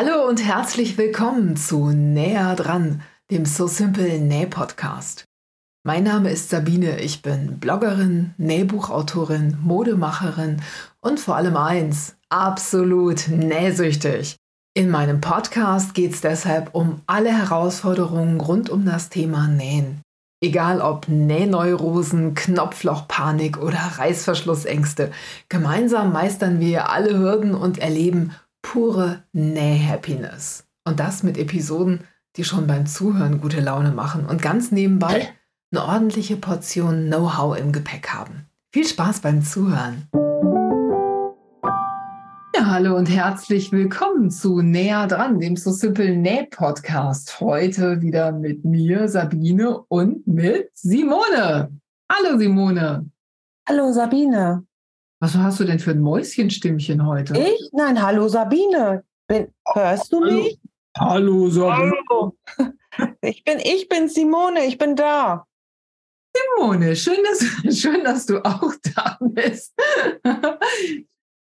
Hallo und herzlich willkommen zu Näher dran, dem So Simple Näh Podcast. Mein Name ist Sabine, ich bin Bloggerin, Nähbuchautorin, Modemacherin und vor allem eins, absolut nähsüchtig. In meinem Podcast geht es deshalb um alle Herausforderungen rund um das Thema Nähen. Egal ob Nähneurosen, Knopflochpanik oder Reißverschlussängste, gemeinsam meistern wir alle Hürden und erleben pure Näh-Happiness. Und das mit Episoden, die schon beim Zuhören gute Laune machen und ganz nebenbei eine ordentliche Portion Know-how im Gepäck haben. Viel Spaß beim Zuhören. Ja, hallo und herzlich willkommen zu Näher dran, dem So Simple Näh Podcast. Heute wieder mit mir, Sabine, und mit Simone. Hallo Simone. Hallo Sabine. Was hast du denn für ein Mäuschenstimmchen heute? Ich? Nein, hallo Sabine. Bin, hörst du hallo. mich? Hallo Sabine. Hallo. Ich bin, ich bin Simone, ich bin da. Simone, schön dass, schön, dass du auch da bist.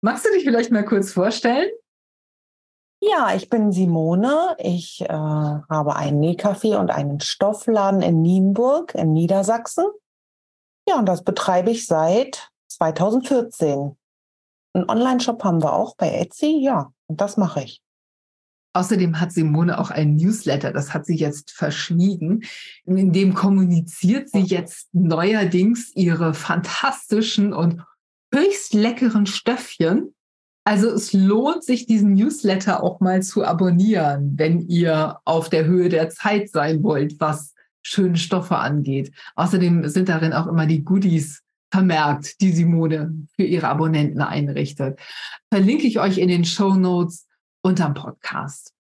Magst du dich vielleicht mal kurz vorstellen? Ja, ich bin Simone. Ich äh, habe einen Nähcafé und einen Stoffladen in Nienburg in Niedersachsen. Ja, und das betreibe ich seit 2014. Einen Online-Shop haben wir auch bei Etsy, ja, und das mache ich. Außerdem hat Simone auch ein Newsletter, das hat sie jetzt verschwiegen. In dem kommuniziert sie jetzt neuerdings ihre fantastischen und höchst leckeren Stöffchen. Also es lohnt sich, diesen Newsletter auch mal zu abonnieren, wenn ihr auf der Höhe der Zeit sein wollt, was schöne Stoffe angeht. Außerdem sind darin auch immer die Goodies vermerkt, die Simone für ihre Abonnenten einrichtet. Verlinke ich euch in den Show Notes unterm Podcast.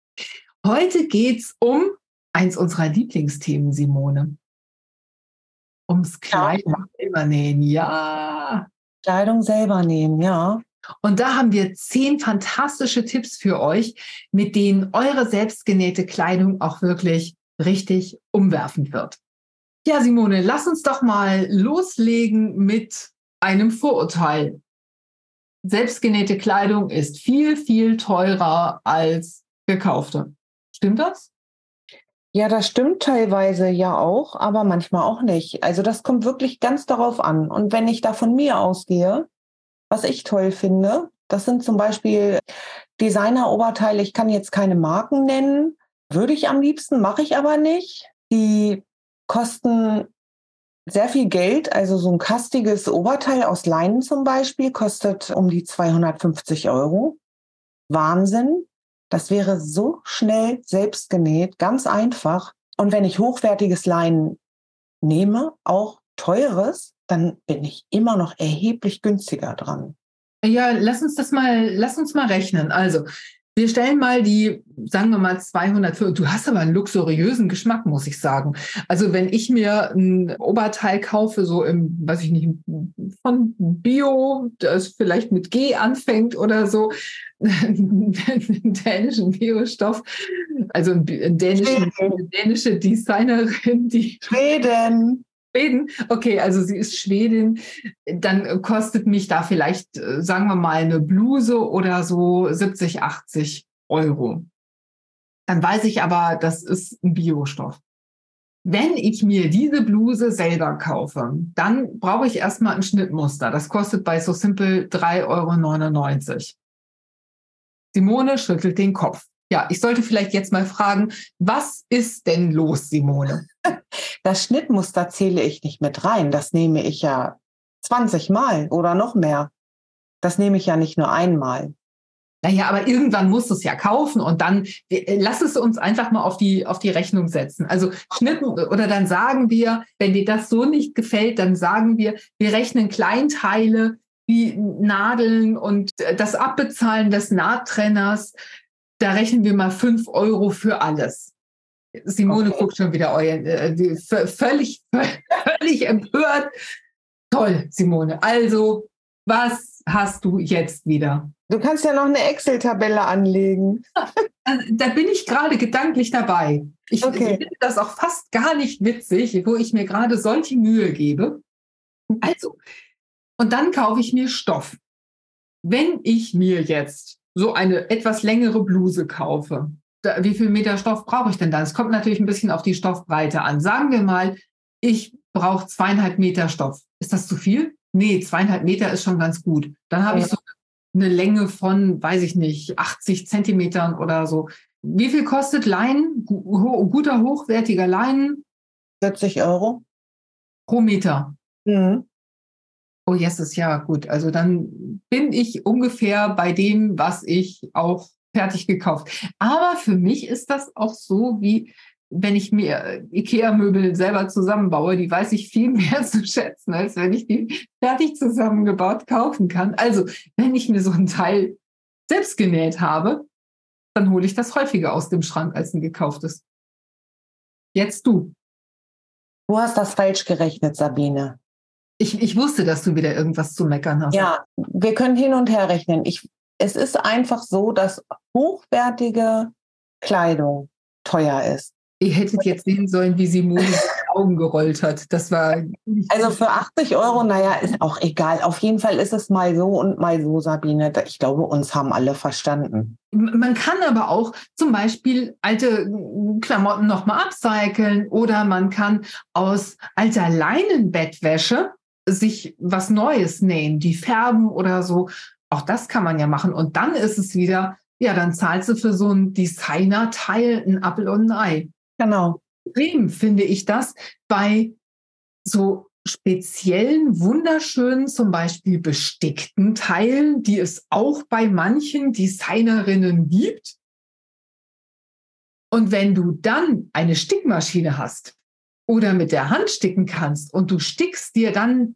Heute geht es um eins unserer Lieblingsthemen, Simone. Ums Kleidung selber nähen. Ja. Kleidung selber nähen, ja. Und da haben wir zehn fantastische Tipps für euch, mit denen eure selbstgenähte Kleidung auch wirklich richtig umwerfend wird. Ja, Simone, lass uns doch mal loslegen mit einem Vorurteil. Selbstgenähte Kleidung ist viel, viel teurer als gekaufte. Stimmt das? Ja, das stimmt teilweise ja auch, aber manchmal auch nicht. Also das kommt wirklich ganz darauf an. Und wenn ich da von mir ausgehe, was ich toll finde, das sind zum Beispiel Designer-Oberteile. Ich kann jetzt keine Marken nennen, würde ich am liebsten, mache ich aber nicht. Die kosten sehr viel Geld. Also so ein kastiges Oberteil aus Leinen zum Beispiel kostet um die 250 Euro. Wahnsinn. Das wäre so schnell selbst genäht, ganz einfach. Und wenn ich hochwertiges Leinen nehme, auch teures, dann bin ich immer noch erheblich günstiger dran. Ja, lass uns das mal, lass uns mal rechnen. Also, wir stellen mal die, sagen wir mal 200, du hast aber einen luxuriösen Geschmack, muss ich sagen. Also wenn ich mir ein Oberteil kaufe, so im, weiß ich nicht, von Bio, das vielleicht mit G anfängt oder so, dänischen Biostoff, also eine dänische, dänische Designerin, die Schweden. Schweden, okay, also sie ist Schwedin, dann kostet mich da vielleicht, äh, sagen wir mal, eine Bluse oder so 70, 80 Euro. Dann weiß ich aber, das ist ein Biostoff. Wenn ich mir diese Bluse selber kaufe, dann brauche ich erstmal ein Schnittmuster. Das kostet bei So Simple 3,99 Euro. Simone schüttelt den Kopf. Ja, ich sollte vielleicht jetzt mal fragen, was ist denn los, Simone? Das Schnittmuster zähle ich nicht mit rein. Das nehme ich ja 20 Mal oder noch mehr. Das nehme ich ja nicht nur einmal. Naja, aber irgendwann musst du es ja kaufen und dann äh, lass es uns einfach mal auf die, auf die Rechnung setzen. Also Schnitt oder dann sagen wir, wenn dir das so nicht gefällt, dann sagen wir, wir rechnen Kleinteile wie Nadeln und äh, das Abbezahlen des Nahttrenners da rechnen wir mal fünf Euro für alles. Simone okay. guckt schon wieder euer, äh, völlig, völlig empört. Toll, Simone. Also, was hast du jetzt wieder? Du kannst ja noch eine Excel-Tabelle anlegen. Also, da bin ich gerade gedanklich dabei. Ich okay. finde das auch fast gar nicht witzig, wo ich mir gerade solche Mühe gebe. Also, und dann kaufe ich mir Stoff. Wenn ich mir jetzt so eine etwas längere Bluse kaufe, da, wie viel Meter Stoff brauche ich denn da? Es kommt natürlich ein bisschen auf die Stoffbreite an. Sagen wir mal, ich brauche zweieinhalb Meter Stoff. Ist das zu viel? Nee, zweieinhalb Meter ist schon ganz gut. Dann habe ja. ich so eine Länge von, weiß ich nicht, 80 Zentimetern oder so. Wie viel kostet Leinen, guter, hochwertiger Leinen? 40 Euro. Pro Meter. Mhm. Oh, yes, ist ja gut. Also dann bin ich ungefähr bei dem, was ich auch fertig gekauft. Aber für mich ist das auch so, wie wenn ich mir IKEA-Möbel selber zusammenbaue, die weiß ich viel mehr zu schätzen, als wenn ich die fertig zusammengebaut kaufen kann. Also, wenn ich mir so ein Teil selbst genäht habe, dann hole ich das häufiger aus dem Schrank als ein gekauftes. Jetzt du. Du hast das falsch gerechnet, Sabine. Ich, ich wusste, dass du wieder irgendwas zu meckern hast. Ja, wir können hin und her rechnen. Ich, es ist einfach so, dass hochwertige Kleidung teuer ist. Ihr hättet jetzt sehen sollen, wie Simone die Augen gerollt hat. Das war. Also für 80 Euro, naja, ist auch egal. Auf jeden Fall ist es mal so und mal so, Sabine. Ich glaube, uns haben alle verstanden. Man kann aber auch zum Beispiel alte Klamotten nochmal upcyclen oder man kann aus alter Leinenbettwäsche sich was Neues nähen, die färben oder so. Auch das kann man ja machen. Und dann ist es wieder, ja, dann zahlst du für so ein Designer-Teil ein Apfel und ein Ei. Genau. Extrem finde ich das bei so speziellen, wunderschönen, zum Beispiel bestickten Teilen, die es auch bei manchen Designerinnen gibt. Und wenn du dann eine Stickmaschine hast, oder mit der Hand sticken kannst und du stickst dir dann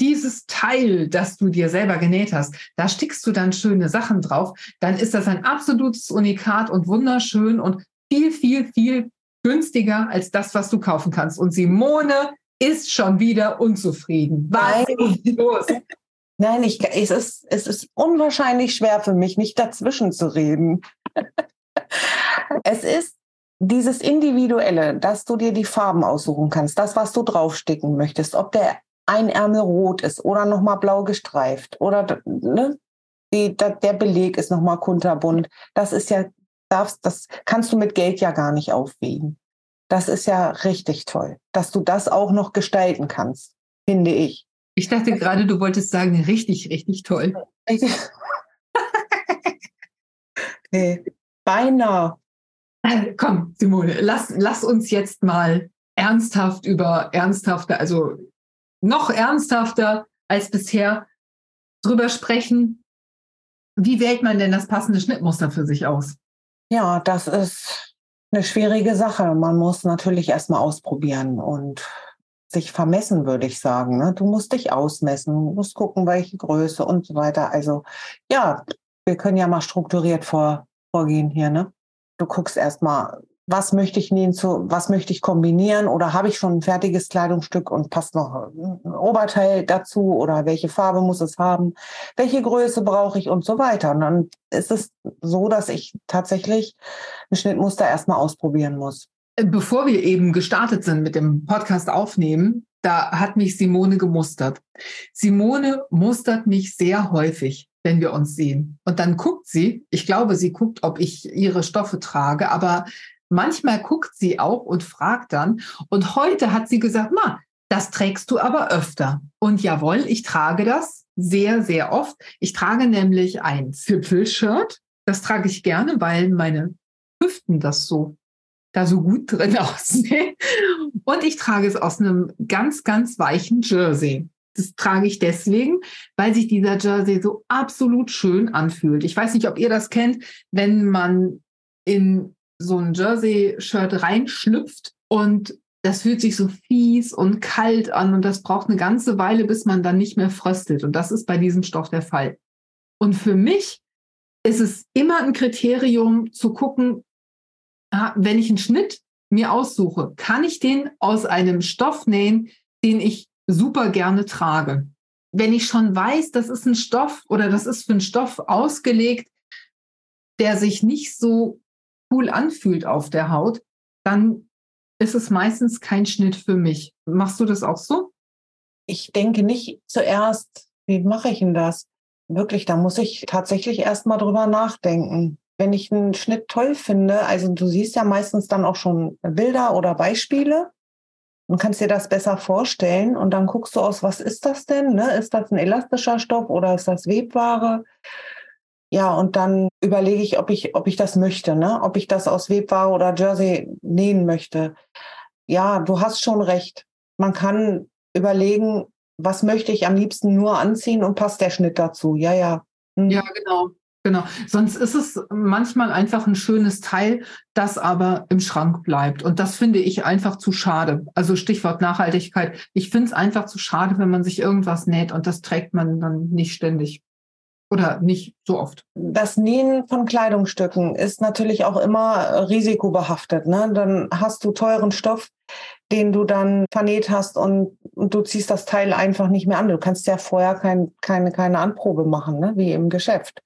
dieses Teil, das du dir selber genäht hast, da stickst du dann schöne Sachen drauf, dann ist das ein absolutes Unikat und wunderschön und viel, viel, viel günstiger als das, was du kaufen kannst. Und Simone ist schon wieder unzufrieden. Was Nein. ist los? Nein, ich, es, ist, es ist unwahrscheinlich schwer für mich, nicht dazwischen zu reden. es ist dieses Individuelle, dass du dir die Farben aussuchen kannst, das, was du draufsticken möchtest, ob der ein Ärmel rot ist oder nochmal blau gestreift oder ne, die, da, der Beleg ist nochmal kunterbunt. Das ist ja, darfst, das kannst du mit Geld ja gar nicht aufwiegen. Das ist ja richtig toll, dass du das auch noch gestalten kannst, finde ich. Ich dachte gerade, du wolltest sagen, richtig, richtig toll. Richtig. nee, beinahe. Komm, Simone, lass, lass uns jetzt mal ernsthaft über ernsthafter, also noch ernsthafter als bisher drüber sprechen. Wie wählt man denn das passende Schnittmuster für sich aus? Ja, das ist eine schwierige Sache. Man muss natürlich erstmal ausprobieren und sich vermessen, würde ich sagen. Ne? Du musst dich ausmessen, musst gucken, welche Größe und so weiter. Also ja, wir können ja mal strukturiert vor, vorgehen hier. Ne? Du guckst erstmal, was möchte ich nähen zu, was möchte ich kombinieren oder habe ich schon ein fertiges Kleidungsstück und passt noch ein Oberteil dazu oder welche Farbe muss es haben, welche Größe brauche ich und so weiter. Und dann ist es so, dass ich tatsächlich ein Schnittmuster erstmal ausprobieren muss. Bevor wir eben gestartet sind mit dem Podcast aufnehmen, da hat mich Simone gemustert. Simone mustert mich sehr häufig wenn wir uns sehen. Und dann guckt sie, ich glaube, sie guckt, ob ich ihre Stoffe trage, aber manchmal guckt sie auch und fragt dann. Und heute hat sie gesagt, ma, das trägst du aber öfter. Und jawohl, ich trage das sehr, sehr oft. Ich trage nämlich ein Zipfelshirt. Das trage ich gerne, weil meine Hüften das so da so gut drin aussehen. Und ich trage es aus einem ganz, ganz weichen Jersey. Das trage ich deswegen, weil sich dieser Jersey so absolut schön anfühlt. Ich weiß nicht, ob ihr das kennt, wenn man in so ein Jersey-Shirt reinschlüpft und das fühlt sich so fies und kalt an und das braucht eine ganze Weile, bis man dann nicht mehr fröstelt. Und das ist bei diesem Stoff der Fall. Und für mich ist es immer ein Kriterium zu gucken, ah, wenn ich einen Schnitt mir aussuche, kann ich den aus einem Stoff nähen, den ich super gerne trage. Wenn ich schon weiß, das ist ein Stoff oder das ist für einen Stoff ausgelegt, der sich nicht so cool anfühlt auf der Haut, dann ist es meistens kein Schnitt für mich. Machst du das auch so? Ich denke nicht zuerst, wie mache ich denn das? wirklich, da muss ich tatsächlich erstmal drüber nachdenken. Wenn ich einen Schnitt toll finde, also du siehst ja meistens dann auch schon Bilder oder Beispiele und kannst dir das besser vorstellen und dann guckst du aus, was ist das denn? Ne? Ist das ein elastischer Stoff oder ist das Webware? Ja, und dann überlege ich, ob ich, ob ich das möchte, ne? ob ich das aus Webware oder Jersey nähen möchte. Ja, du hast schon recht. Man kann überlegen, was möchte ich am liebsten nur anziehen und passt der Schnitt dazu. Ja, ja. Mhm. Ja, genau. Genau. Sonst ist es manchmal einfach ein schönes Teil, das aber im Schrank bleibt. Und das finde ich einfach zu schade. Also Stichwort Nachhaltigkeit. Ich finde es einfach zu schade, wenn man sich irgendwas näht und das trägt man dann nicht ständig. Oder nicht so oft. Das Nähen von Kleidungsstücken ist natürlich auch immer risikobehaftet. Ne? Dann hast du teuren Stoff, den du dann vernäht hast und, und du ziehst das Teil einfach nicht mehr an. Du kannst ja vorher kein, keine, keine Anprobe machen, ne? wie im Geschäft.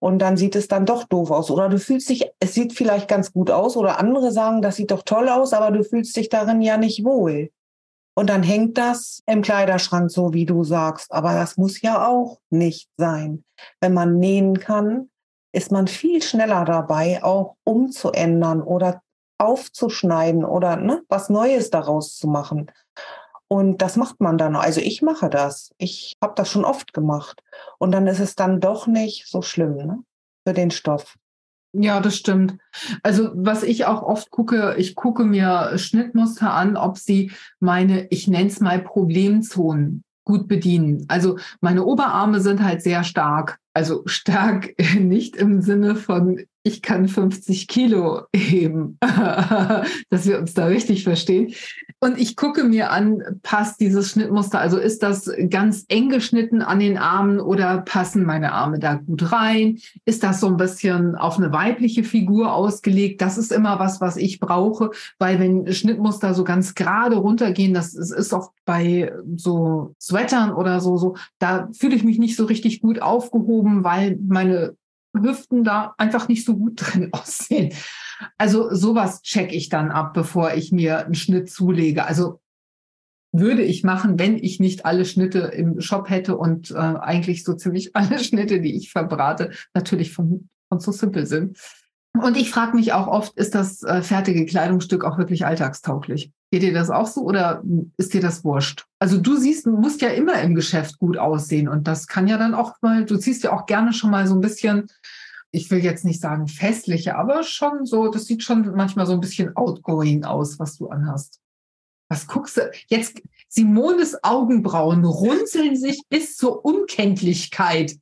Und dann sieht es dann doch doof aus. Oder du fühlst dich, es sieht vielleicht ganz gut aus. Oder andere sagen, das sieht doch toll aus, aber du fühlst dich darin ja nicht wohl. Und dann hängt das im Kleiderschrank, so wie du sagst. Aber das muss ja auch nicht sein. Wenn man nähen kann, ist man viel schneller dabei, auch umzuändern oder aufzuschneiden oder ne, was Neues daraus zu machen. Und das macht man dann. Also ich mache das. Ich habe das schon oft gemacht. Und dann ist es dann doch nicht so schlimm ne, für den Stoff. Ja, das stimmt. Also was ich auch oft gucke, ich gucke mir Schnittmuster an, ob sie meine, ich nenne es mal Problemzonen gut bedienen. Also meine Oberarme sind halt sehr stark. Also stark nicht im Sinne von, ich kann 50 Kilo heben, dass wir uns da richtig verstehen. Und ich gucke mir an, passt dieses Schnittmuster, also ist das ganz eng geschnitten an den Armen oder passen meine Arme da gut rein? Ist das so ein bisschen auf eine weibliche Figur ausgelegt? Das ist immer was, was ich brauche, weil wenn Schnittmuster so ganz gerade runtergehen, das ist oft bei so Sweatern oder so, so, da fühle ich mich nicht so richtig gut aufgehoben weil meine Hüften da einfach nicht so gut drin aussehen. Also sowas checke ich dann ab, bevor ich mir einen Schnitt zulege. Also würde ich machen, wenn ich nicht alle Schnitte im Shop hätte und äh, eigentlich so ziemlich alle Schnitte, die ich verbrate, natürlich von, von so simpel sind. Und ich frage mich auch oft, ist das äh, fertige Kleidungsstück auch wirklich alltagstauglich? Geht dir das auch so oder ist dir das wurscht? Also du siehst, du musst ja immer im Geschäft gut aussehen und das kann ja dann auch mal, du ziehst ja auch gerne schon mal so ein bisschen, ich will jetzt nicht sagen festliche, aber schon so, das sieht schon manchmal so ein bisschen outgoing aus, was du anhast. Was guckst du? Jetzt, Simones Augenbrauen runzeln sich bis zur Unkenntlichkeit.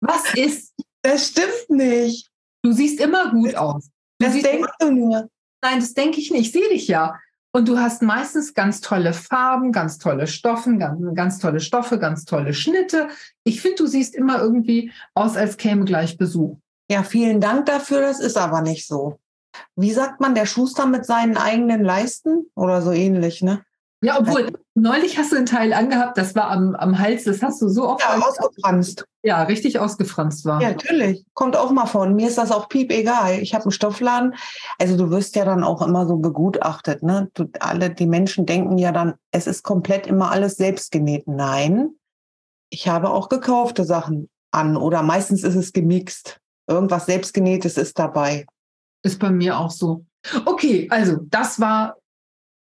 Was ist? Das stimmt nicht. Du siehst immer gut aus. Du das denkst du nur. Nein, das denke ich nicht. Ich sehe dich ja. Und du hast meistens ganz tolle Farben, ganz tolle Stoffen, ganz, ganz tolle Stoffe, ganz tolle Schnitte. Ich finde, du siehst immer irgendwie aus, als käme gleich Besuch. Ja, vielen Dank dafür. Das ist aber nicht so. Wie sagt man, der Schuster mit seinen eigenen Leisten oder so ähnlich, ne? Ja, obwohl, neulich hast du einen Teil angehabt, das war am, am Hals, das hast du so oft. Ja, ausgefranst. Ja, richtig ausgefranst war. Ja, natürlich. Kommt auch mal von. Mir ist das auch piep egal. Ich habe einen Stoffladen. Also du wirst ja dann auch immer so begutachtet, ne? Du, alle, die Menschen denken ja dann, es ist komplett immer alles selbst genäht. Nein. Ich habe auch gekaufte Sachen an oder meistens ist es gemixt. Irgendwas selbstgenähtes ist dabei. Ist bei mir auch so. Okay, also das war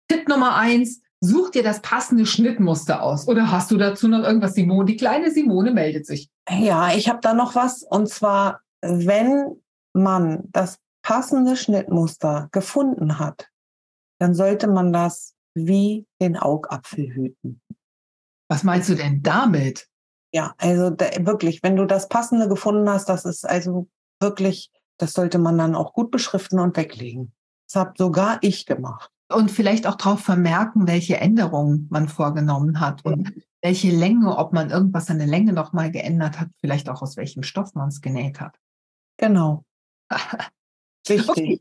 Tipp Nummer eins Such dir das passende Schnittmuster aus. Oder hast du dazu noch irgendwas, Simone? Die kleine Simone meldet sich. Ja, ich habe da noch was. Und zwar, wenn man das passende Schnittmuster gefunden hat, dann sollte man das wie den Augapfel hüten. Was meinst du denn damit? Ja, also da, wirklich, wenn du das passende gefunden hast, das ist also wirklich, das sollte man dann auch gut beschriften und weglegen. Das habe sogar ich gemacht und vielleicht auch darauf vermerken, welche Änderungen man vorgenommen hat und welche Länge, ob man irgendwas an der Länge nochmal geändert hat, vielleicht auch aus welchem Stoff man es genäht hat. Genau. Richtig. Okay.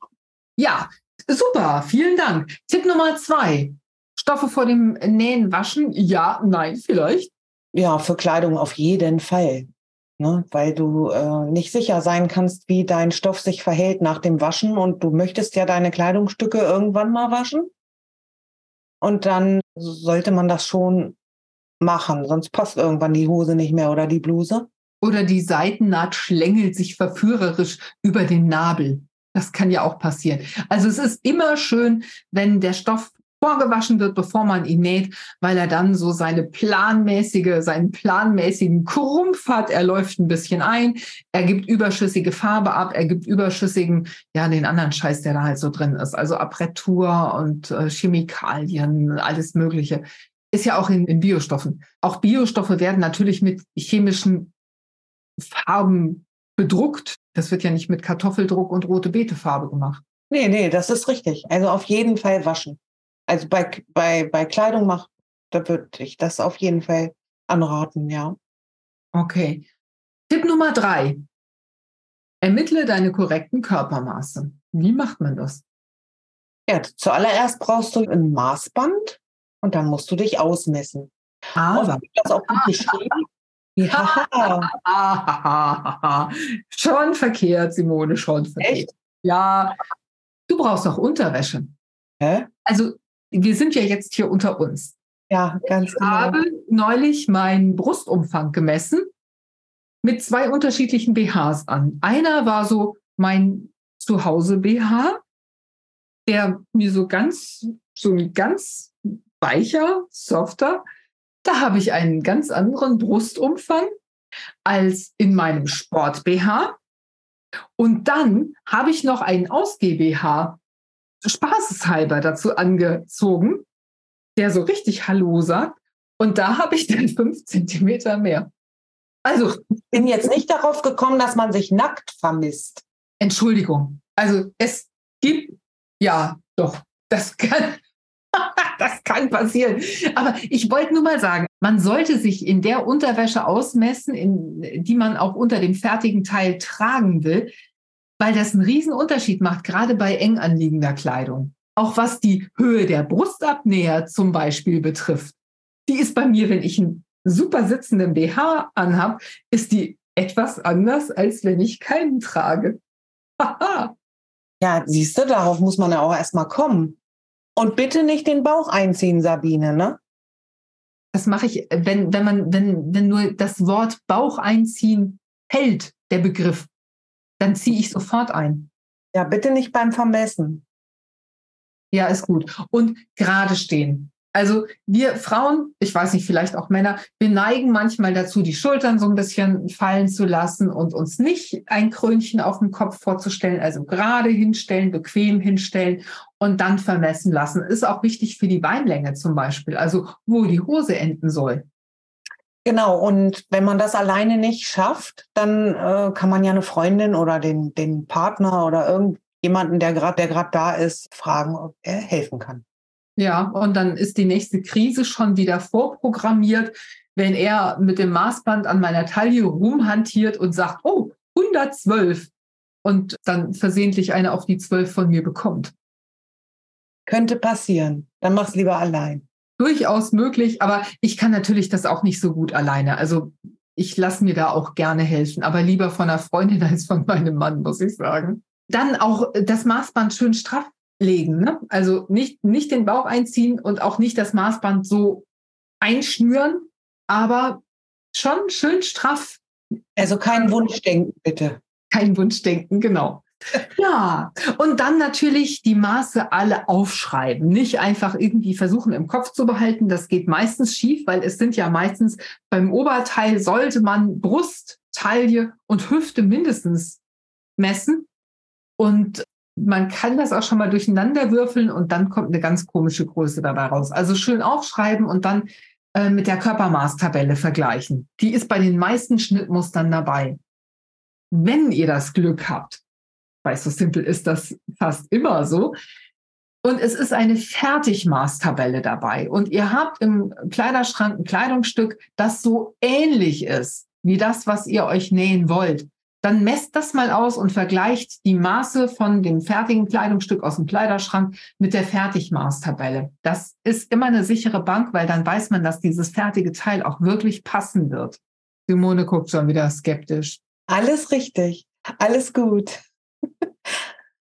Ja, super, vielen Dank. Tipp Nummer zwei. Stoffe vor dem Nähen waschen? Ja, nein, vielleicht. Ja, für Kleidung auf jeden Fall ne? weil du äh, nicht sicher sein kannst, wie dein Stoff sich verhält nach dem Waschen und du möchtest ja deine Kleidungsstücke irgendwann mal waschen. Und dann sollte man das schon machen, sonst passt irgendwann die Hose nicht mehr oder die Bluse. Oder die Seitennaht schlängelt sich verführerisch über den Nabel. Das kann ja auch passieren. Also es ist immer schön, wenn der Stoff vorgewaschen wird, bevor man ihn näht, weil er dann so seine planmäßige, seinen planmäßigen Krumpf hat. Er läuft ein bisschen ein, er gibt überschüssige Farbe ab, er gibt überschüssigen, ja, den anderen Scheiß, der da halt so drin ist. Also Apretur und äh, Chemikalien, alles Mögliche. Ist ja auch in, in Biostoffen. Auch Biostoffe werden natürlich mit chemischen Farben bedruckt. Das wird ja nicht mit Kartoffeldruck und rote Beete-Farbe gemacht. Nee, nee, das ist richtig. Also auf jeden Fall waschen. Also bei, bei, bei Kleidung macht, da würde ich das auf jeden Fall anraten, ja. Okay. Tipp Nummer drei. Ermittle deine korrekten Körpermaße. Wie macht man das? Ja, zuallererst brauchst du ein Maßband und dann musst du dich ausmessen. Aber. das auch gut? Ja. schon verkehrt, Simone, schon verkehrt. Echt? Ja. Du brauchst auch Unterwäsche. Hä? Also, wir sind ja jetzt hier unter uns. Ja, ganz ich genau. Ich habe neulich meinen Brustumfang gemessen mit zwei unterschiedlichen BHs an. Einer war so mein Zuhause-BH, der mir so ganz, so ein ganz weicher, softer. Da habe ich einen ganz anderen Brustumfang als in meinem Sport-BH. Und dann habe ich noch einen Ausgeh-BH spaßeshalber dazu angezogen, der so richtig Hallo sagt. Und da habe ich dann fünf Zentimeter mehr. Also, ich bin jetzt nicht darauf gekommen, dass man sich nackt vermisst. Entschuldigung. Also, es gibt, ja, doch, das kann, das kann passieren. Aber ich wollte nur mal sagen, man sollte sich in der Unterwäsche ausmessen, in, die man auch unter dem fertigen Teil tragen will, weil das einen riesen Unterschied macht, gerade bei eng anliegender Kleidung. Auch was die Höhe der Brustabnäher zum Beispiel betrifft. Die ist bei mir, wenn ich einen super sitzenden BH anhab, ist die etwas anders, als wenn ich keinen trage. ja, siehst du, darauf muss man ja auch erstmal kommen. Und bitte nicht den Bauch einziehen, Sabine, ne? Das mache ich, wenn, wenn man, wenn, wenn nur das Wort Bauch einziehen hält, der Begriff, dann ziehe ich sofort ein. Ja, bitte nicht beim Vermessen. Ja, ist gut. Und gerade stehen. Also wir Frauen, ich weiß nicht, vielleicht auch Männer, wir neigen manchmal dazu, die Schultern so ein bisschen fallen zu lassen und uns nicht ein Krönchen auf dem Kopf vorzustellen, also gerade hinstellen, bequem hinstellen und dann vermessen lassen. Ist auch wichtig für die Beinlänge zum Beispiel, also wo die Hose enden soll. Genau, und wenn man das alleine nicht schafft, dann äh, kann man ja eine Freundin oder den, den Partner oder irgendjemanden, der gerade der gerade da ist, fragen, ob er helfen kann. Ja, und dann ist die nächste Krise schon wieder vorprogrammiert, wenn er mit dem Maßband an meiner Taille rumhantiert und sagt, oh, 112 und dann versehentlich eine auf die 12 von mir bekommt. Könnte passieren. Dann mach's lieber allein durchaus möglich, aber ich kann natürlich das auch nicht so gut alleine. Also ich lasse mir da auch gerne helfen, aber lieber von einer Freundin als von meinem Mann, muss ich sagen. Dann auch das Maßband schön straff legen. Ne? Also nicht, nicht den Bauch einziehen und auch nicht das Maßband so einschnüren, aber schon schön straff. Also kein Wunschdenken, bitte. Kein Wunschdenken, genau. Ja, und dann natürlich die Maße alle aufschreiben. Nicht einfach irgendwie versuchen im Kopf zu behalten. Das geht meistens schief, weil es sind ja meistens beim Oberteil sollte man Brust, Taille und Hüfte mindestens messen. Und man kann das auch schon mal durcheinander würfeln und dann kommt eine ganz komische Größe dabei raus. Also schön aufschreiben und dann äh, mit der Körpermaßtabelle vergleichen. Die ist bei den meisten Schnittmustern dabei. Wenn ihr das Glück habt, weil so simpel ist das fast immer so. Und es ist eine Fertigmaßtabelle dabei. Und ihr habt im Kleiderschrank ein Kleidungsstück, das so ähnlich ist wie das, was ihr euch nähen wollt. Dann messt das mal aus und vergleicht die Maße von dem fertigen Kleidungsstück aus dem Kleiderschrank mit der Fertigmaßtabelle. Das ist immer eine sichere Bank, weil dann weiß man, dass dieses fertige Teil auch wirklich passen wird. Simone guckt schon wieder skeptisch. Alles richtig. Alles gut.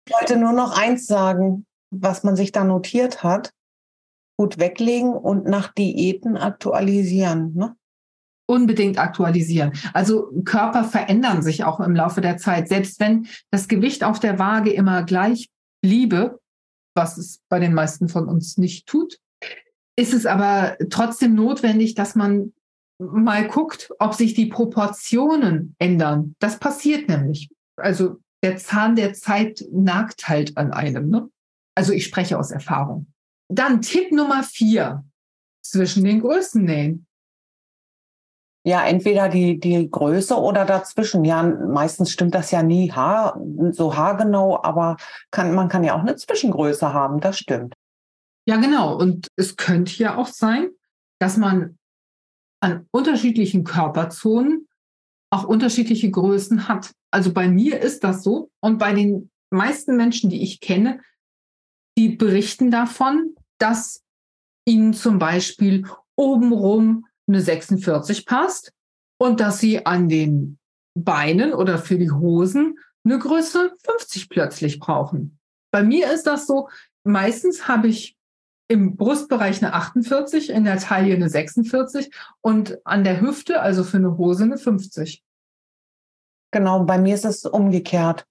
Ich wollte nur noch eins sagen, was man sich da notiert hat. Gut weglegen und nach Diäten aktualisieren. Ne? unbedingt aktualisieren. Also Körper verändern sich auch im Laufe der Zeit. Selbst wenn das Gewicht auf der Waage immer gleich bliebe, was es bei den meisten von uns nicht tut, ist es aber trotzdem notwendig, dass man mal guckt, ob sich die Proportionen ändern. Das passiert nämlich. Also der Zahn der Zeit nagt halt an einem. Ne? Also ich spreche aus Erfahrung. Dann Tipp Nummer vier. Zwischen den Größen nähen. Ja, entweder die, die Größe oder dazwischen. Ja, meistens stimmt das ja nie haar, so haargenau, aber kann, man kann ja auch eine Zwischengröße haben, das stimmt. Ja, genau. Und es könnte ja auch sein, dass man an unterschiedlichen Körperzonen auch unterschiedliche Größen hat. Also bei mir ist das so und bei den meisten Menschen, die ich kenne, die berichten davon, dass ihnen zum Beispiel obenrum eine 46 passt und dass sie an den Beinen oder für die Hosen eine Größe 50 plötzlich brauchen. Bei mir ist das so, meistens habe ich im Brustbereich eine 48, in der Taille eine 46 und an der Hüfte, also für eine Hose, eine 50. Genau, bei mir ist es umgekehrt.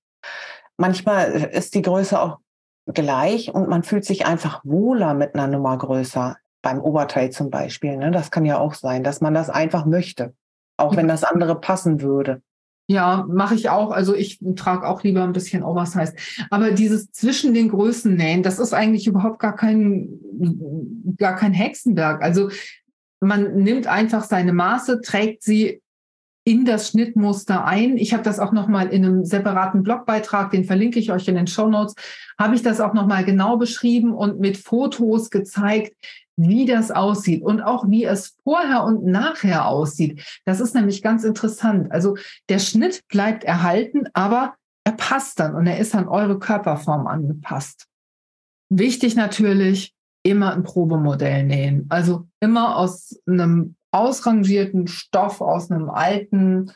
Manchmal ist die Größe auch gleich und man fühlt sich einfach wohler mit einer Nummer größer. Beim Oberteil zum Beispiel. Ne? Das kann ja auch sein, dass man das einfach möchte, auch wenn das andere passen würde. Ja, mache ich auch. Also ich trage auch lieber ein bisschen Oversize. Aber dieses zwischen den Größen nähen, das ist eigentlich überhaupt gar kein, gar kein Hexenwerk. Also man nimmt einfach seine Maße, trägt sie in das Schnittmuster ein. Ich habe das auch nochmal in einem separaten Blogbeitrag, den verlinke ich euch in den Show Notes, habe ich das auch nochmal genau beschrieben und mit Fotos gezeigt, wie das aussieht und auch wie es vorher und nachher aussieht. Das ist nämlich ganz interessant. Also der Schnitt bleibt erhalten, aber er passt dann und er ist an eure Körperform angepasst. Wichtig natürlich, immer ein Probemodell nähen. Also immer aus einem ausrangierten Stoff, aus einem alten,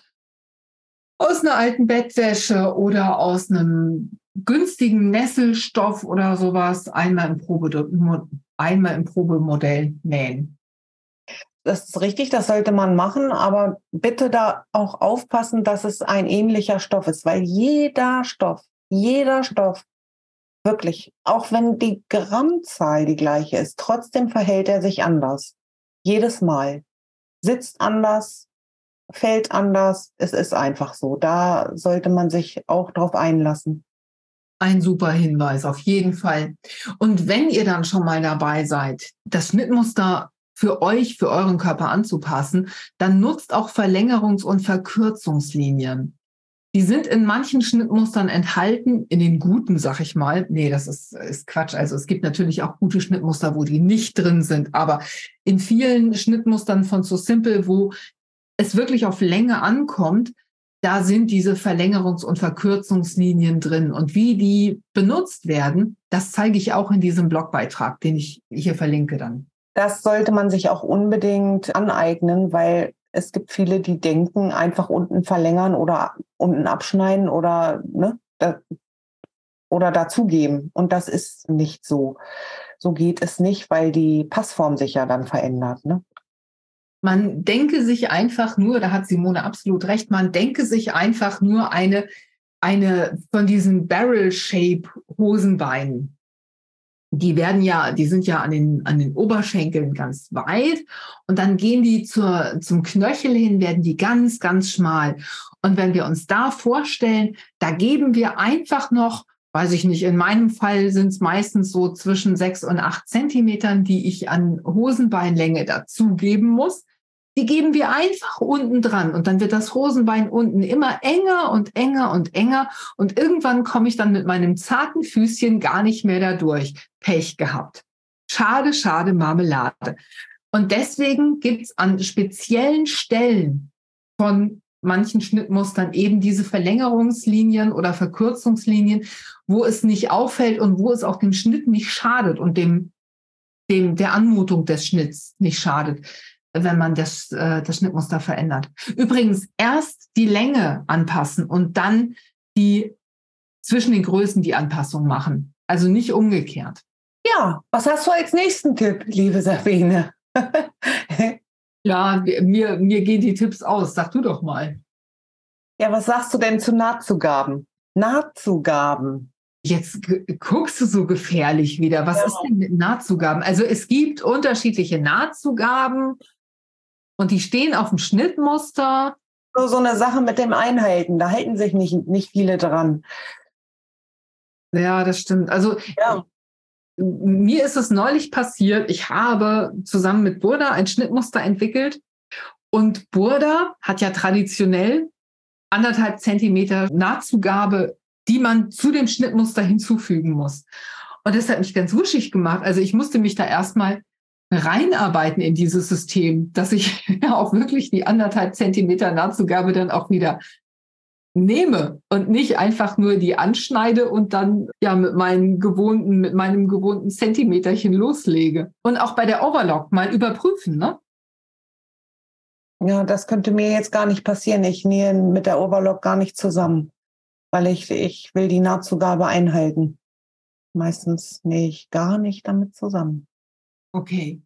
aus einer alten Bettwäsche oder aus einem günstigen Nesselstoff oder sowas einmal im, Probe, einmal im Probemodell nähen. Das ist richtig, das sollte man machen, aber bitte da auch aufpassen, dass es ein ähnlicher Stoff ist, weil jeder Stoff, jeder Stoff, wirklich, auch wenn die Grammzahl die gleiche ist, trotzdem verhält er sich anders. Jedes Mal sitzt anders, fällt anders. Es ist einfach so. Da sollte man sich auch drauf einlassen. Ein super Hinweis, auf jeden Fall. Und wenn ihr dann schon mal dabei seid, das Schnittmuster für euch, für euren Körper anzupassen, dann nutzt auch Verlängerungs- und Verkürzungslinien. Die sind in manchen Schnittmustern enthalten, in den guten, sag ich mal. Nee, das ist, ist Quatsch. Also es gibt natürlich auch gute Schnittmuster, wo die nicht drin sind. Aber in vielen Schnittmustern von So Simple, wo es wirklich auf Länge ankommt, da sind diese Verlängerungs- und Verkürzungslinien drin. Und wie die benutzt werden, das zeige ich auch in diesem Blogbeitrag, den ich hier verlinke dann. Das sollte man sich auch unbedingt aneignen, weil es gibt viele, die denken, einfach unten verlängern oder unten abschneiden oder, ne, da, oder dazugeben. Und das ist nicht so. So geht es nicht, weil die Passform sich ja dann verändert. Ne? Man denke sich einfach nur, da hat Simone absolut recht, man denke sich einfach nur eine, eine von diesen Barrel-Shape-Hosenbeinen die werden ja, die sind ja an den, an den Oberschenkeln ganz weit und dann gehen die zur, zum Knöchel hin, werden die ganz, ganz schmal. Und wenn wir uns da vorstellen, da geben wir einfach noch, weiß ich nicht, in meinem Fall sind es meistens so zwischen sechs und acht Zentimetern, die ich an Hosenbeinlänge dazugeben muss die geben wir einfach unten dran und dann wird das Hosenbein unten immer enger und enger und enger und irgendwann komme ich dann mit meinem zarten Füßchen gar nicht mehr dadurch. Pech gehabt. Schade, schade Marmelade. Und deswegen gibt es an speziellen Stellen von manchen Schnittmustern eben diese Verlängerungslinien oder Verkürzungslinien, wo es nicht auffällt und wo es auch dem Schnitt nicht schadet und dem, dem der Anmutung des Schnitts nicht schadet wenn man das, äh, das Schnittmuster verändert. Übrigens erst die Länge anpassen und dann die zwischen den Größen die Anpassung machen. Also nicht umgekehrt. Ja, was hast du als nächsten Tipp, liebe Sabine? Ja, mir, mir gehen die Tipps aus. Sag du doch mal. Ja, was sagst du denn zu Nahtzugaben? Nahtzugaben. Jetzt guckst du so gefährlich wieder. Was ja. ist denn mit Nahtzugaben? Also es gibt unterschiedliche Nahtzugaben und die stehen auf dem Schnittmuster. Nur so eine Sache mit dem Einhalten, da halten sich nicht, nicht viele dran. Ja, das stimmt. Also ja. mir ist es neulich passiert, ich habe zusammen mit Burda ein Schnittmuster entwickelt und Burda hat ja traditionell anderthalb Zentimeter Nahtzugabe die man zu dem Schnittmuster hinzufügen muss. Und das hat mich ganz wuschig gemacht. Also ich musste mich da erstmal reinarbeiten in dieses System, dass ich auch wirklich die anderthalb Zentimeter Nahtzugabe dann auch wieder nehme und nicht einfach nur die anschneide und dann ja mit meinen gewohnten, mit meinem gewohnten Zentimeterchen loslege. Und auch bei der Overlock mal überprüfen, ne? Ja, das könnte mir jetzt gar nicht passieren. Ich nähe mit der Overlock gar nicht zusammen weil ich, ich will die Nahtzugabe einhalten. Meistens nähe ich gar nicht damit zusammen. Okay.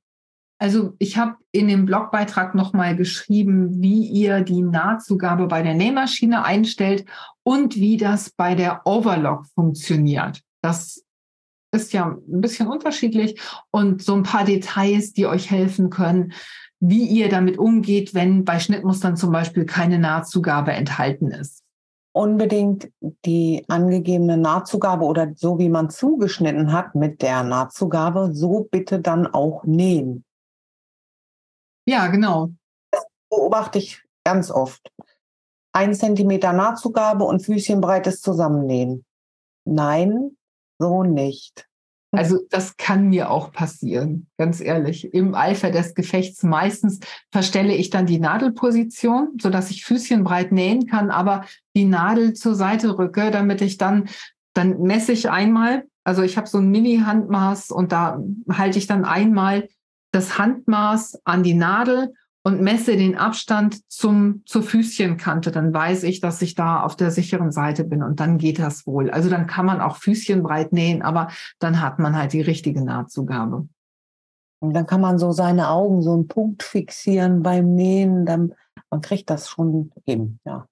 Also ich habe in dem Blogbeitrag nochmal geschrieben, wie ihr die Nahtzugabe bei der Nähmaschine einstellt und wie das bei der Overlock funktioniert. Das ist ja ein bisschen unterschiedlich und so ein paar Details, die euch helfen können, wie ihr damit umgeht, wenn bei Schnittmustern zum Beispiel keine Nahtzugabe enthalten ist unbedingt die angegebene Nahtzugabe oder so wie man zugeschnitten hat mit der Nahtzugabe, so bitte dann auch nähen. Ja, genau. Das beobachte ich ganz oft. Ein Zentimeter Nahtzugabe und Füßchenbreites Zusammennähen. Nein, so nicht. Also das kann mir auch passieren, ganz ehrlich. Im Eifer des Gefechts meistens verstelle ich dann die Nadelposition, so dass ich Füßchenbreit nähen kann, aber die Nadel zur Seite rücke, damit ich dann dann messe ich einmal. Also ich habe so ein Mini-Handmaß und da halte ich dann einmal das Handmaß an die Nadel und messe den Abstand zum, zur Füßchenkante, dann weiß ich, dass ich da auf der sicheren Seite bin und dann geht das wohl. Also dann kann man auch Füßchenbreit nähen, aber dann hat man halt die richtige Nahtzugabe. Und dann kann man so seine Augen so einen Punkt fixieren beim Nähen, dann man kriegt das schon hin, ja.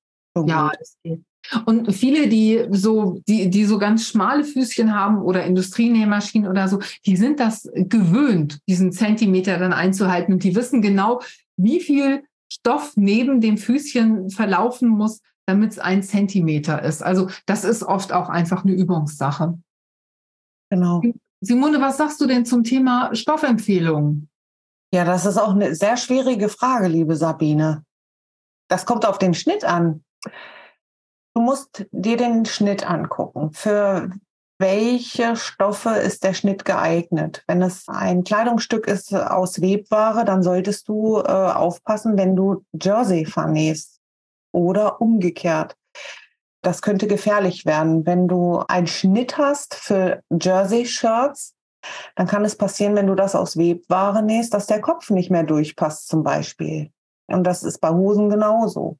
Ja, das geht. Und viele, die so, die, die so ganz schmale Füßchen haben oder Industrienähmaschinen oder so, die sind das gewöhnt, diesen Zentimeter dann einzuhalten. Und die wissen genau, wie viel Stoff neben dem Füßchen verlaufen muss, damit es ein Zentimeter ist. Also das ist oft auch einfach eine Übungssache. Genau. Simone, was sagst du denn zum Thema Stoffempfehlungen? Ja, das ist auch eine sehr schwierige Frage, liebe Sabine. Das kommt auf den Schnitt an. Du musst dir den Schnitt angucken. Für welche Stoffe ist der Schnitt geeignet? Wenn es ein Kleidungsstück ist aus Webware, dann solltest du äh, aufpassen, wenn du Jersey vernähst oder umgekehrt. Das könnte gefährlich werden. Wenn du einen Schnitt hast für Jersey-Shirts, dann kann es passieren, wenn du das aus Webware nähst, dass der Kopf nicht mehr durchpasst zum Beispiel. Und das ist bei Hosen genauso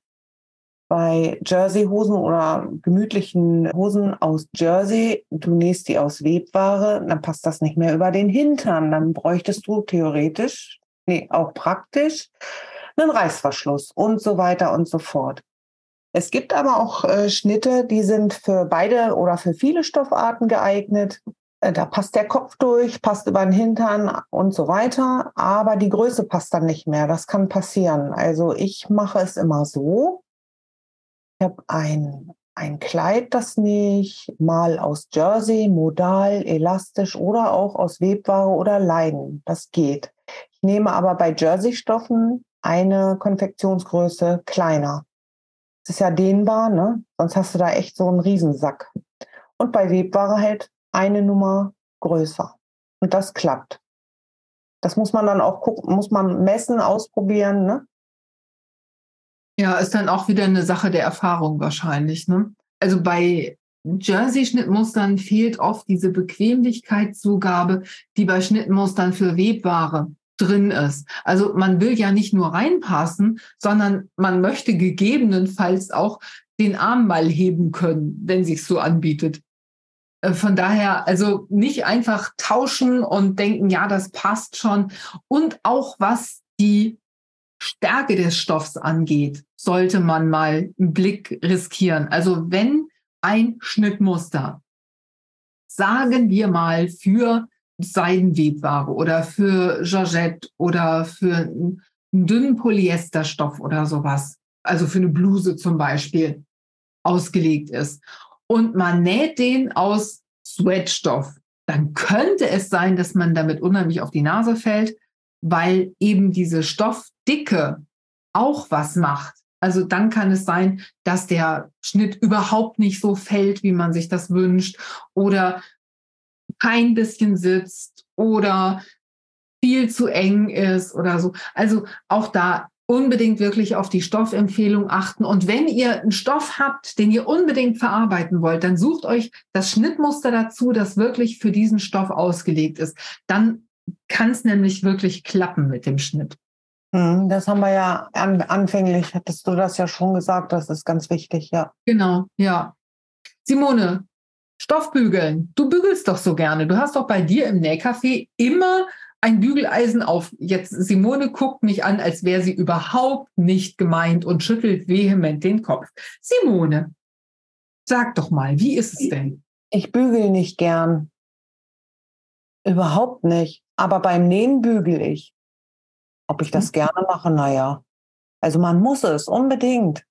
bei Jersey-Hosen oder gemütlichen Hosen aus Jersey, du nähst die aus Webware, dann passt das nicht mehr über den Hintern. Dann bräuchtest du theoretisch, nee, auch praktisch, einen Reißverschluss und so weiter und so fort. Es gibt aber auch äh, Schnitte, die sind für beide oder für viele Stoffarten geeignet. Äh, da passt der Kopf durch, passt über den Hintern und so weiter, aber die Größe passt dann nicht mehr. Das kann passieren. Also ich mache es immer so, ich habe ein, ein Kleid, das ich mal aus Jersey, modal, elastisch oder auch aus Webware oder Leinen. Das geht. Ich nehme aber bei Jersey-Stoffen eine Konfektionsgröße kleiner. Das ist ja dehnbar, ne? Sonst hast du da echt so einen Riesensack. Und bei Webware halt eine Nummer größer. Und das klappt. Das muss man dann auch gucken, muss man messen, ausprobieren, ne? Ja, ist dann auch wieder eine Sache der Erfahrung wahrscheinlich. Ne? Also bei Jersey-Schnittmustern fehlt oft diese Bequemlichkeitszugabe, die bei Schnittmustern für Webware drin ist. Also man will ja nicht nur reinpassen, sondern man möchte gegebenenfalls auch den Arm mal heben können, wenn sich so anbietet. Äh, von daher, also nicht einfach tauschen und denken, ja, das passt schon. Und auch was die Stärke des Stoffs angeht, sollte man mal einen Blick riskieren. Also wenn ein Schnittmuster, sagen wir mal für Seidenwebware oder für Georgette oder für einen dünnen Polyesterstoff oder sowas, also für eine Bluse zum Beispiel, ausgelegt ist und man näht den aus Sweatstoff, dann könnte es sein, dass man damit unheimlich auf die Nase fällt, weil eben diese Stoffdicke auch was macht. Also dann kann es sein, dass der Schnitt überhaupt nicht so fällt, wie man sich das wünscht oder kein bisschen sitzt oder viel zu eng ist oder so. Also auch da unbedingt wirklich auf die Stoffempfehlung achten. Und wenn ihr einen Stoff habt, den ihr unbedingt verarbeiten wollt, dann sucht euch das Schnittmuster dazu, das wirklich für diesen Stoff ausgelegt ist. Dann kann es nämlich wirklich klappen mit dem Schnitt. Hm, das haben wir ja an, anfänglich, hattest du das ja schon gesagt, das ist ganz wichtig, ja. Genau, ja. Simone, Stoffbügeln. Du bügelst doch so gerne. Du hast doch bei dir im Nähcafé immer ein Bügeleisen auf. Jetzt Simone guckt mich an, als wäre sie überhaupt nicht gemeint und schüttelt vehement den Kopf. Simone, sag doch mal, wie ist es denn? Ich bügel nicht gern. Überhaupt nicht. Aber beim Nähen bügel ich. Ob ich das mhm. gerne mache, naja. Also man muss es unbedingt.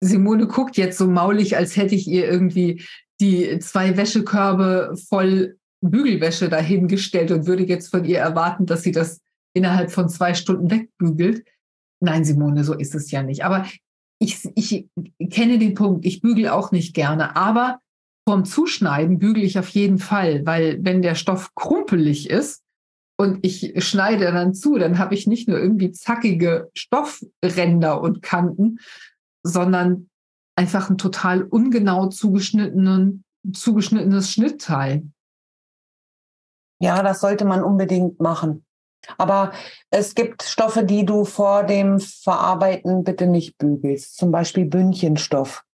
Simone guckt jetzt so maulig, als hätte ich ihr irgendwie die zwei Wäschekörbe voll Bügelwäsche dahingestellt und würde jetzt von ihr erwarten, dass sie das innerhalb von zwei Stunden wegbügelt. Nein, Simone, so ist es ja nicht. Aber ich, ich kenne den Punkt, ich bügel auch nicht gerne, aber vom Zuschneiden bügel ich auf jeden Fall, weil wenn der Stoff krumpelig ist und ich schneide dann zu, dann habe ich nicht nur irgendwie zackige Stoffränder und Kanten, sondern einfach ein total ungenau zugeschnittenen, zugeschnittenes Schnittteil. Ja, das sollte man unbedingt machen. Aber es gibt Stoffe, die du vor dem Verarbeiten bitte nicht bügelst. Zum Beispiel Bündchenstoff.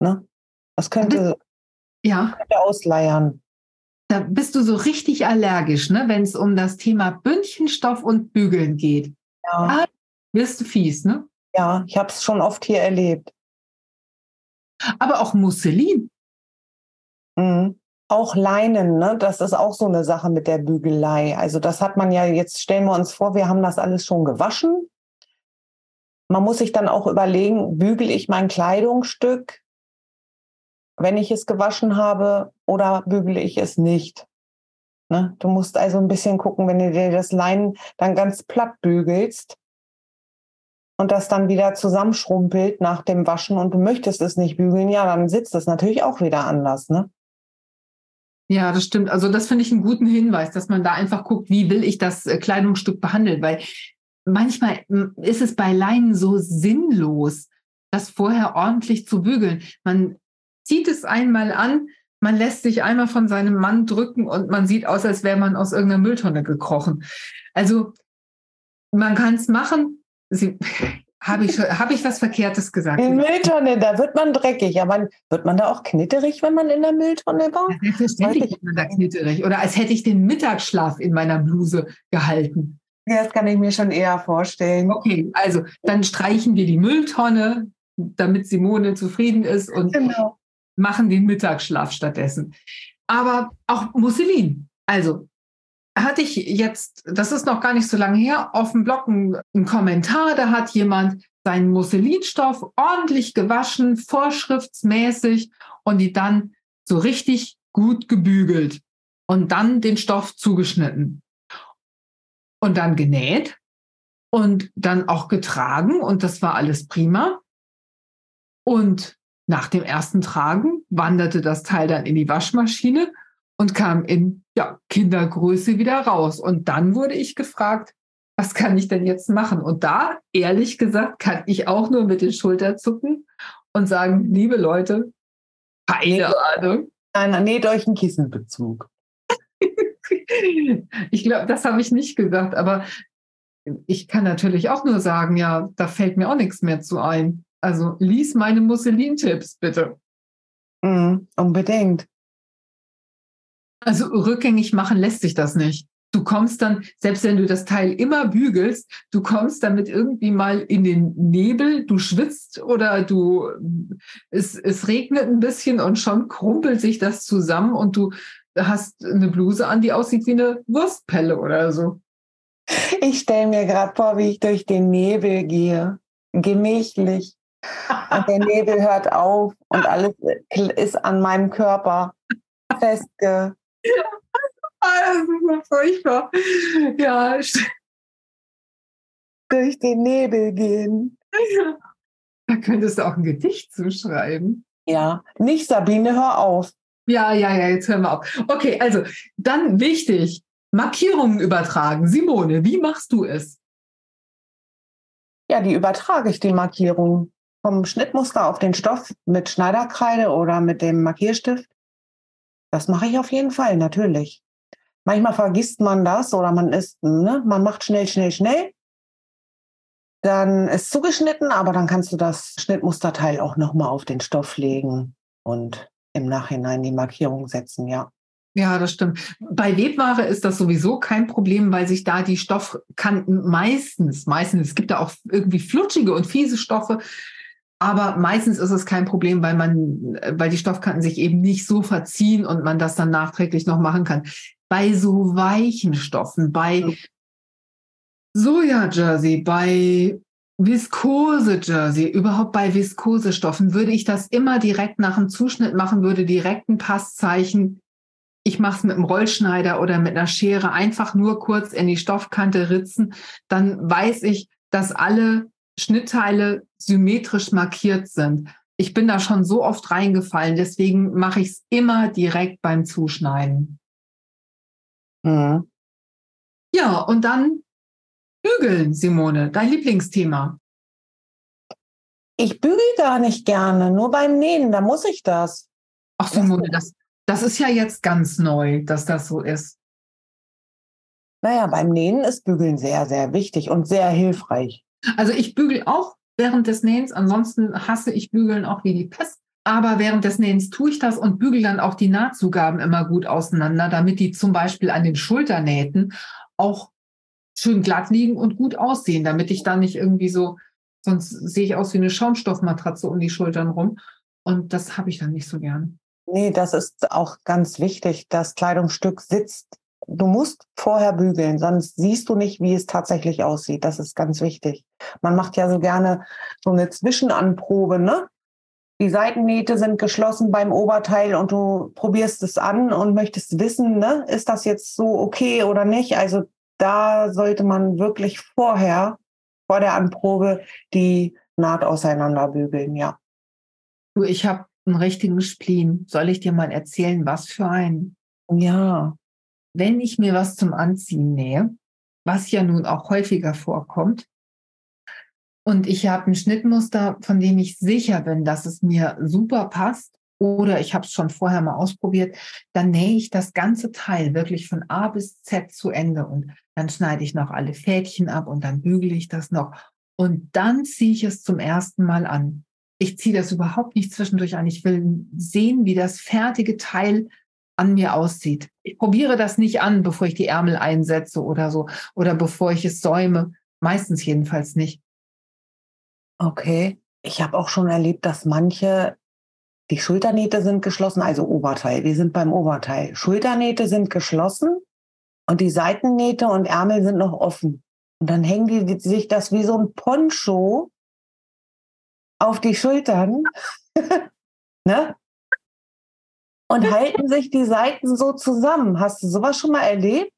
Ne? Das könnte, ja. könnte ausleiern. Da bist du so richtig allergisch, ne? wenn es um das Thema Bündchenstoff und Bügeln geht. Ja. Ah, wirst du fies, ne? Ja, ich habe es schon oft hier erlebt. Aber auch Musselin. Mhm auch Leinen, ne? das ist auch so eine Sache mit der Bügelei. Also das hat man ja, jetzt stellen wir uns vor, wir haben das alles schon gewaschen. Man muss sich dann auch überlegen, bügel ich mein Kleidungsstück, wenn ich es gewaschen habe, oder bügele ich es nicht? Ne? Du musst also ein bisschen gucken, wenn du dir das Leinen dann ganz platt bügelst und das dann wieder zusammenschrumpelt nach dem Waschen und du möchtest es nicht bügeln, ja, dann sitzt es natürlich auch wieder anders. Ne? Ja, das stimmt. Also das finde ich einen guten Hinweis, dass man da einfach guckt, wie will ich das äh, Kleidungsstück behandeln, weil manchmal hm, ist es bei Leinen so sinnlos, das vorher ordentlich zu bügeln. Man zieht es einmal an, man lässt sich einmal von seinem Mann drücken und man sieht aus, als wäre man aus irgendeiner Mülltonne gekrochen. Also man kann es machen. Habe ich, hab ich was Verkehrtes gesagt? In Mülltonne, da wird man dreckig. Aber wird man da auch knitterig, wenn man in der Mülltonne war? Ja, selbstverständlich wird man da knitterig. Oder als hätte ich den Mittagsschlaf in meiner Bluse gehalten. Ja, das kann ich mir schon eher vorstellen. Okay, also dann streichen wir die Mülltonne, damit Simone zufrieden ist und genau. Machen den Mittagsschlaf stattdessen. Aber auch Musselin. Also hatte ich jetzt, das ist noch gar nicht so lange her, auf dem Blog einen, Kommentar, da hat jemand seinen Musselinstoff ordentlich gewaschen, vorschriftsmäßig und die dann so richtig gut gebügelt und dann den Stoff zugeschnitten und dann genäht und dann auch getragen und das war alles prima. Und nach dem ersten Tragen wanderte das Teil dann in die Waschmaschine und kam in ja, Kindergröße wieder raus. Und dann wurde ich gefragt, was kann ich denn jetzt machen? Und da, ehrlich gesagt, kann ich auch nur mit den Schultern zucken und sagen, liebe Leute, keine Ahnung. Nein, näht euch einen Kissenbezug. ich glaube, das habe ich nicht gesagt, aber ich kann natürlich auch nur sagen, ja, da fällt mir auch nichts mehr zu ein. Also lies meine Musselin-Tipps bitte. Mm, unbedingt. Also rückgängig machen lässt sich das nicht. du kommst dann, selbst wenn du das Teil immer bügelst, du kommst damit irgendwie mal in den Nebel, du schwitzt oder du, es, es regnet ein bisschen und schon krumpelt sich das zusammen und du hast eine Bluse an, die aussieht wie eine Wurstpelle oder so. Ich stelle mir gerade vor, wie ich durch den Nebel gehe, gemächlich. Und der Nebel hört auf und alles ist an meinem Körper festge das ist so furchtbar. Ja. Durch den Nebel gehen. Da könntest du auch ein Gedicht zuschreiben. Ja, nicht Sabine, hör auf. Ja, ja, ja, jetzt hören wir auf. Okay, also dann wichtig, Markierungen übertragen. Simone, wie machst du es? Ja, die übertrage ich, die Markierungen vom Schnittmuster auf den Stoff mit Schneiderkreide oder mit dem Markierstift. Das mache ich auf jeden Fall, natürlich. Manchmal vergisst man das oder man ist, ne, man macht schnell, schnell, schnell. Dann ist zugeschnitten, aber dann kannst du das Schnittmusterteil auch nochmal auf den Stoff legen und im Nachhinein die Markierung setzen, ja. Ja, das stimmt. Bei Webware ist das sowieso kein Problem, weil sich da die Stoffkanten meistens, meistens, es gibt da auch irgendwie flutschige und fiese Stoffe, aber meistens ist es kein Problem, weil man, weil die Stoffkanten sich eben nicht so verziehen und man das dann nachträglich noch machen kann bei so weichen Stoffen, bei Soja-Jersey, bei Viskose-Jersey, überhaupt bei Viskosestoffen, würde ich das immer direkt nach dem Zuschnitt machen, würde direkt ein Passzeichen. Ich mache es mit einem Rollschneider oder mit einer Schere einfach nur kurz in die Stoffkante ritzen. Dann weiß ich, dass alle Schnittteile symmetrisch markiert sind. Ich bin da schon so oft reingefallen, deswegen mache ich es immer direkt beim Zuschneiden. Mhm. Ja, und dann bügeln, Simone, dein Lieblingsthema. Ich bügel gar nicht gerne, nur beim Nähen, da muss ich das. Ach, Simone, das, das ist ja jetzt ganz neu, dass das so ist. Naja, beim Nähen ist Bügeln sehr, sehr wichtig und sehr hilfreich. Also ich bügel auch während des Nähens, ansonsten hasse ich Bügeln auch wie die Pest. Aber während des Nähens tue ich das und bügel dann auch die Nahtzugaben immer gut auseinander, damit die zum Beispiel an den Schulternähten auch schön glatt liegen und gut aussehen, damit ich dann nicht irgendwie so, sonst sehe ich aus wie eine Schaumstoffmatratze um die Schultern rum. Und das habe ich dann nicht so gern. Nee, das ist auch ganz wichtig. Das Kleidungsstück sitzt. Du musst vorher bügeln, sonst siehst du nicht, wie es tatsächlich aussieht. Das ist ganz wichtig. Man macht ja so gerne so eine Zwischenanprobe, ne? die Seitennähte sind geschlossen beim Oberteil und du probierst es an und möchtest wissen, ne, ist das jetzt so okay oder nicht? Also da sollte man wirklich vorher, vor der Anprobe, die Naht auseinanderbügeln, ja. Du, ich habe einen richtigen Spleen. Soll ich dir mal erzählen, was für einen? Ja. Wenn ich mir was zum Anziehen nähe, was ja nun auch häufiger vorkommt, und ich habe ein Schnittmuster, von dem ich sicher bin, dass es mir super passt oder ich habe es schon vorher mal ausprobiert, dann nähe ich das ganze Teil wirklich von A bis Z zu Ende und dann schneide ich noch alle Fädchen ab und dann bügele ich das noch und dann ziehe ich es zum ersten Mal an. Ich ziehe das überhaupt nicht zwischendurch an. Ich will sehen, wie das fertige Teil an mir aussieht. Ich probiere das nicht an, bevor ich die Ärmel einsetze oder so oder bevor ich es säume. Meistens jedenfalls nicht. Okay. Ich habe auch schon erlebt, dass manche, die Schulternähte sind geschlossen, also Oberteil. Wir sind beim Oberteil. Schulternähte sind geschlossen und die Seitennähte und Ärmel sind noch offen. Und dann hängen die sich das wie so ein Poncho auf die Schultern. ne? Und halten sich die Seiten so zusammen. Hast du sowas schon mal erlebt?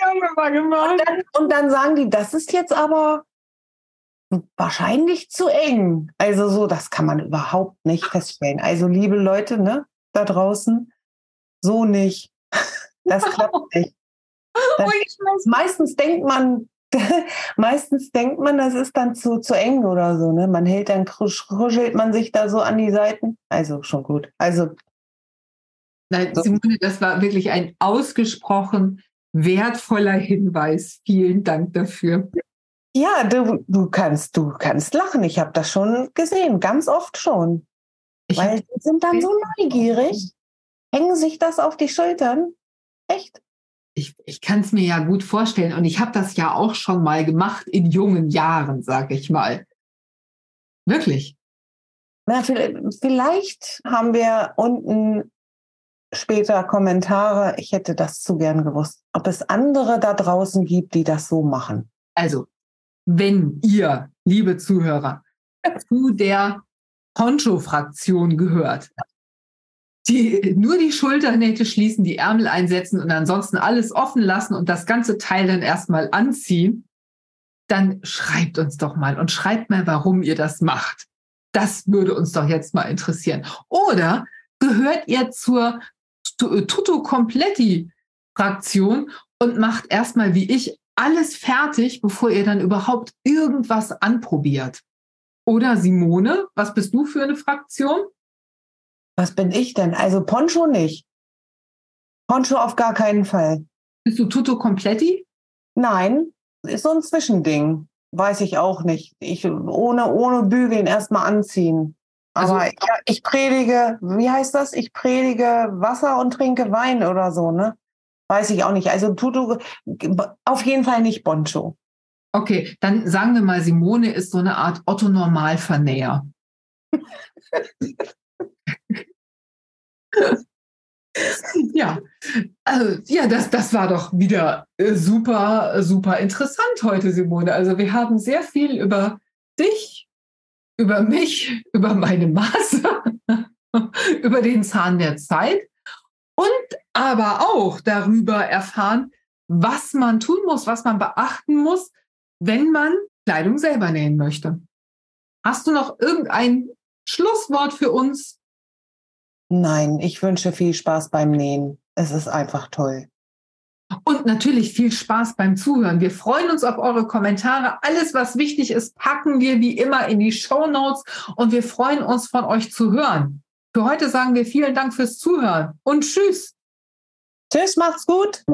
Ja, mal gemacht. Und dann, und dann sagen die, das ist jetzt aber wahrscheinlich zu eng. Also so, das kann man überhaupt nicht feststellen. Also liebe Leute, ne, da draußen, so nicht. Das klappt nicht. Das, meistens denkt man, meistens denkt man, das ist dann zu, zu eng oder so. Ne? Man hält dann, kruschelt man sich da so an die Seiten. Also schon gut. Also. Nein. Simone, das war wirklich ein ausgesprochen wertvoller Hinweis. Vielen Dank dafür. Ja, du, du kannst, du kannst lachen. Ich habe das schon gesehen, ganz oft schon. Ich Weil die sind dann so neugierig, hängen sich das auf die Schultern. Echt? ich, ich kann es mir ja gut vorstellen und ich habe das ja auch schon mal gemacht in jungen Jahren, sage ich mal. Wirklich. Na, vielleicht haben wir unten später Kommentare. Ich hätte das zu gern gewusst, ob es andere da draußen gibt, die das so machen. Also, wenn ihr, liebe Zuhörer, zu der Poncho-Fraktion gehört, die nur die Schulternähte schließen, die Ärmel einsetzen und ansonsten alles offen lassen und das ganze Teil dann erstmal anziehen, dann schreibt uns doch mal und schreibt mal, warum ihr das macht. Das würde uns doch jetzt mal interessieren. Oder gehört ihr zur Tutto Completti Fraktion und macht erstmal wie ich alles fertig, bevor ihr dann überhaupt irgendwas anprobiert? Oder Simone, was bist du für eine Fraktion? Was bin ich denn? Also Poncho nicht. Poncho auf gar keinen Fall. Bist du Tutto Completti? Nein, ist so ein Zwischending. Weiß ich auch nicht. Ich ohne, ohne Bügeln erstmal anziehen. Also, Aber ja, ich predige, wie heißt das? Ich predige Wasser und trinke Wein oder so, ne? Weiß ich auch nicht. Also Tutu, auf jeden Fall nicht Poncho. Okay, dann sagen wir mal, Simone ist so eine Art Otto-Normalvernäher. ja, also, ja, das, das war doch wieder äh, super, super interessant heute, Simone. Also wir haben sehr viel über dich, über mich, über meine Maße, über den Zahn der Zeit und aber auch darüber erfahren, was man tun muss, was man beachten muss, wenn man Kleidung selber nähen möchte. Hast du noch irgendein Schlusswort für uns Nein, ich wünsche viel Spaß beim Nähen. Es ist einfach toll. Und natürlich viel Spaß beim Zuhören. Wir freuen uns auf eure Kommentare. Alles, was wichtig ist, packen wir wie immer in die Show Notes und wir freuen uns von euch zu hören. Für heute sagen wir vielen Dank fürs Zuhören und tschüss. Tschüss, macht's gut.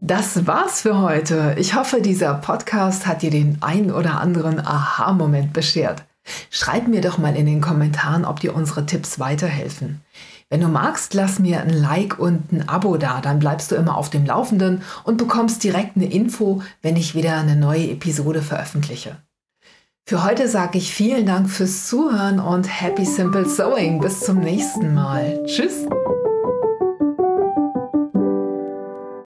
Das war's für heute. Ich hoffe, dieser Podcast hat dir den ein oder anderen Aha-Moment beschert. Schreib mir doch mal in den Kommentaren, ob dir unsere Tipps weiterhelfen. Wenn du magst, lass mir ein Like und ein Abo da, dann bleibst du immer auf dem Laufenden und bekommst direkt eine Info, wenn ich wieder eine neue Episode veröffentliche. Für heute sage ich vielen Dank fürs Zuhören und Happy Simple Sewing. Bis zum nächsten Mal. Tschüss.